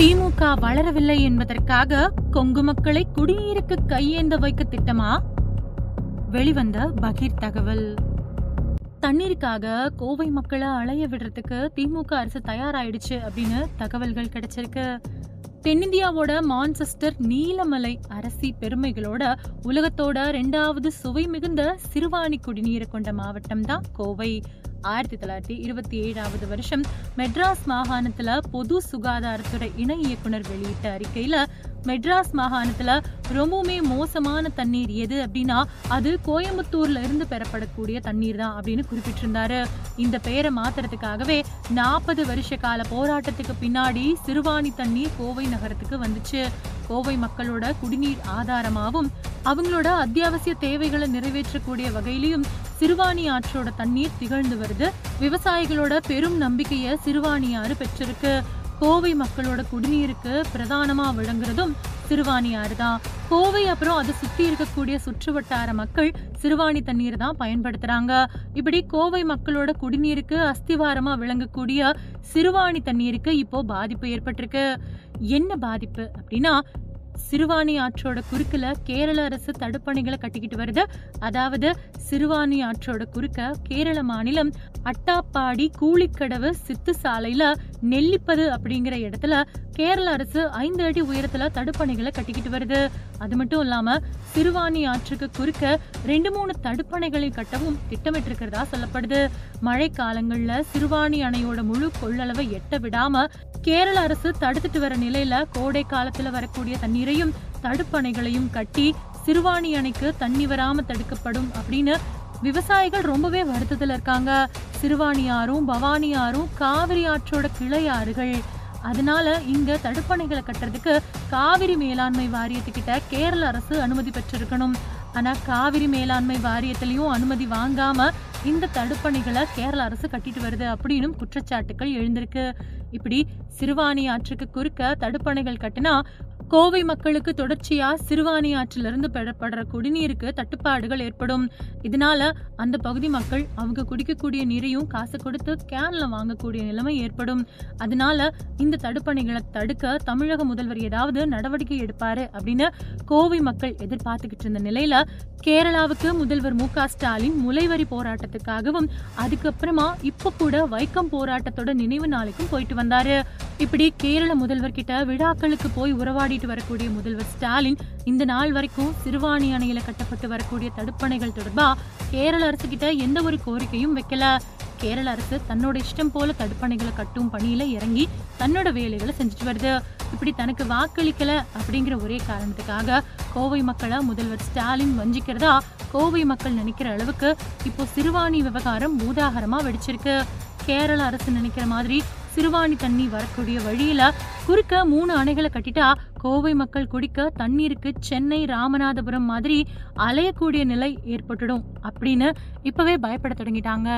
திமுக வளரவில்லை என்பதற்காக கொங்கு மக்களை குடிநீருக்கு கையேந்த வைக்க திட்டமா? வெளிவந்த பகீர் தகவல். தண்ணீருக்காக கோவை மக்களை அலைய விடுறதுக்கு திமுக அரசு தயாராயிடுச்சு அப்படின்னு தகவல்கள் கிடைச்சிருக்கு. தென்னிந்தியாவோட மான்செஸ்டர் நீலமலை அரசி பெருமைகளோட உலகத்தோட ரெண்டாவது சுவை மிகுந்த சிறுவாணி குடிநீரை கொண்ட மாவட்டம் தான் கோவை. ஆயிரத்தி தொள்ளாயிரத்தி இருபத்தி ஏழாவது வருஷம் மெட்ராஸ் மாகாணத்துல பொது சுகாதாரத்துறை இணை இயக்குனர் வெளியிட்ட அறிக்கையில மெட்ராஸ் மாகாணத்துல ரொம்பவுமே மோசமான தண்ணீர் எது அப்படின்னா அது கோயம்புத்தூர்ல இருந்து பெறப்படக்கூடிய தண்ணீர் தான் அப்படின்னு குறிப்பிட்டிருந்தாரு. இந்த பெயரை மாத்துறதுக்காகவே நாற்பது வருஷ கால போராட்டத்துக்கு பின்னாடி சிறுவாணி தண்ணீர் கோவை நகரத்துக்கு வந்துச்சு. கோவை மக்களோட குடிநீர் ஆதாரமாகவும் அவங்களோட அத்தியாவசிய தேவைகளை நிறைவேற்றக்கூடிய வகையிலையும் சிறுவாணி ஆற்றோட தண்ணீர் திகழ்ந்து வருது. விவசாயிகளோட பெரும் நம்பிக்கைய சிறுவாணி ஆறு பெற்றிருக்கு. கோவை மக்களோட குடிநீருக்கு பிரதானமா விளங்குறதும் சிறுவாணி ஆறு தான் கோவை அப்புறம் அதை சுத்தி இருக்கக்கூடிய சுற்று வட்டார மக்கள் சிறுவாணி தண்ணீர் தான் பயன்படுத்துறாங்க. இப்படி கோவை மக்களோட குடிநீருக்கு அஸ்திவாரமா விளங்கக்கூடிய சிறுவாணி தண்ணீருக்கு இப்போ பாதிப்பு ஏற்பட்டிருக்கு. என்ன பாதிப்பு அப்படின்னா சிறுவாணி ஆற்றோட குறுக்குல கேரள அரசு தடுப்பணைகளை கட்டிக்கிட்டு வருது. அதாவது சிறுவாணி ஆற்றோட குறுக்க கேரள மாநிலம் அட்டாப்பாடி கூலிக்கடவு சித்து சாலையில நெல்லிப்பது அப்படிங்கிற இடத்துல கேரள அரசு ஐந்து அடி உயரத்துல தடுப்பணைகளை கட்டிக்கிட்டு வருது. அது மட்டும் இல்லாம சிறுவாணி ஆற்றுக்கு குறுக்க ரெண்டு மூணு தடுப்பணைகளை கட்டவும் திட்டமிட்டிருக்கிறதா சொல்லப்படுது. மழை காலங்கள்ல சிறுவாணி அணையோட முழு கொள்ளளவை எட்ட விடாம கேரள அரசு தடுத்துட்டு வர நிலையில கோடை காலத்துல வரக்கூடிய தண்ணீரையும் தடுப்பணைகளையும் கட்டி சிறுவாணி அணைக்கு தண்ணி வராம தடுக்கப்படும் அப்படின்னு விவசாயிகள் ரொம்பவே வருத்தத்துல இருக்காங்க. சிறுவாணி ஆறும் பவானி ஆறும் காவிரி ஆற்றோட கிளை ஆறுகள். அதனால இங்க தடுப்பணைகளை கட்டுறதுக்கு காவிரி மேலாண்மை வாரியத்துக்கிட்ட கேரள அரசு அனுமதி பெற்றிருக்கணும். ஆனா காவிரி மேலாண்மை வாரியத்திலையும் அனுமதி வாங்காம இந்த தடுப்பணைகளை கேரள அரசு கட்டிட்டு வருது அப்படின்னு குற்றச்சாட்டுகள் எழுந்திருக்கு. இப்படி சிறுவாணி ஆற்றுக்கு குறுக்க தடுப்பணைகள் கட்டினா கோவை மக்களுக்கு தொடர்ச்சியா சிறுவாணி ஆற்றிலிருந்து பெறப்படுற குடிநீருக்கு தட்டுப்பாடுகள் ஏற்படும். இதனால அந்த பகுதி மக்கள் அவங்க குடிக்கக்கூடிய நீரையும் காசு கொடுத்து கேன்ல வாங்கக்கூடிய நிலைமை ஏற்படும். அதனால இந்த தடுப்பணைகளை தடுக்க தமிழக முதல்வர் ஏதாவது நடவடிக்கை எடுப்பாரு அப்படின்னு கோவை மக்கள் எதிர்பார்த்துக்கிட்டு இருந்த நிலையில கேரளாவுக்கு முதல்வர் மு ஸ்டாலின் முளைவரி போராட்டத்துக்காகவும் அதுக்கப்புறமா இப்ப கூட வைக்கம் போராட்டத்தோட நினைவு நாளைக்கும் போயிட்டு வந்தாரு. இப்படி கேரள முதல்வர் கிட்ட விழாக்களுக்கு போய் உறவாடி பண்ணிட்டு வரக்கூடிய முதல்வர் ஸ்டாலின் இந்த நாள் வரைக்கும் சிறுவாணி அணையில கட்டப்பட்டு வரக்கூடிய தடுப்பணைகள் தொடர்பா கேரள அரசு கிட்ட எந்த ஒரு கோரிக்கையும் வைக்கல. கேரள அரசு தன்னோட இஷ்டம் போல தடுப்பணைகளை கட்டும் பணியில இறங்கி தன்னோட வேலைகளை செஞ்சுட்டு வருது. இப்படி தனக்கு வாக்களிக்கல அப்படிங்கிற ஒரே காரணத்துக்காக கோவை மக்களை முதல்வர் ஸ்டாலின் வஞ்சிக்கிறதா கோவை மக்கள் நினைக்கிற அளவுக்கு இப்போ சிறுவாணி விவகாரம் பூதாகரமா வெடிச்சிருக்கு. கேரள அரசு நினைக்கிற மாதிரி சிறுவாணி தண்ணி வரக்கூடிய வழியில குறுக்க மூணு அணைகளை கட்டிட்டா கோவை மக்கள் குடிக்க தண்ணீருக்கு சென்னை ராமநாதபுரம் மாதிரி அலையக்கூடிய நிலை ஏற்பட்டுடும் அப்படின்னு இப்பவே பயப்பட தொடங்கிட்டாங்க.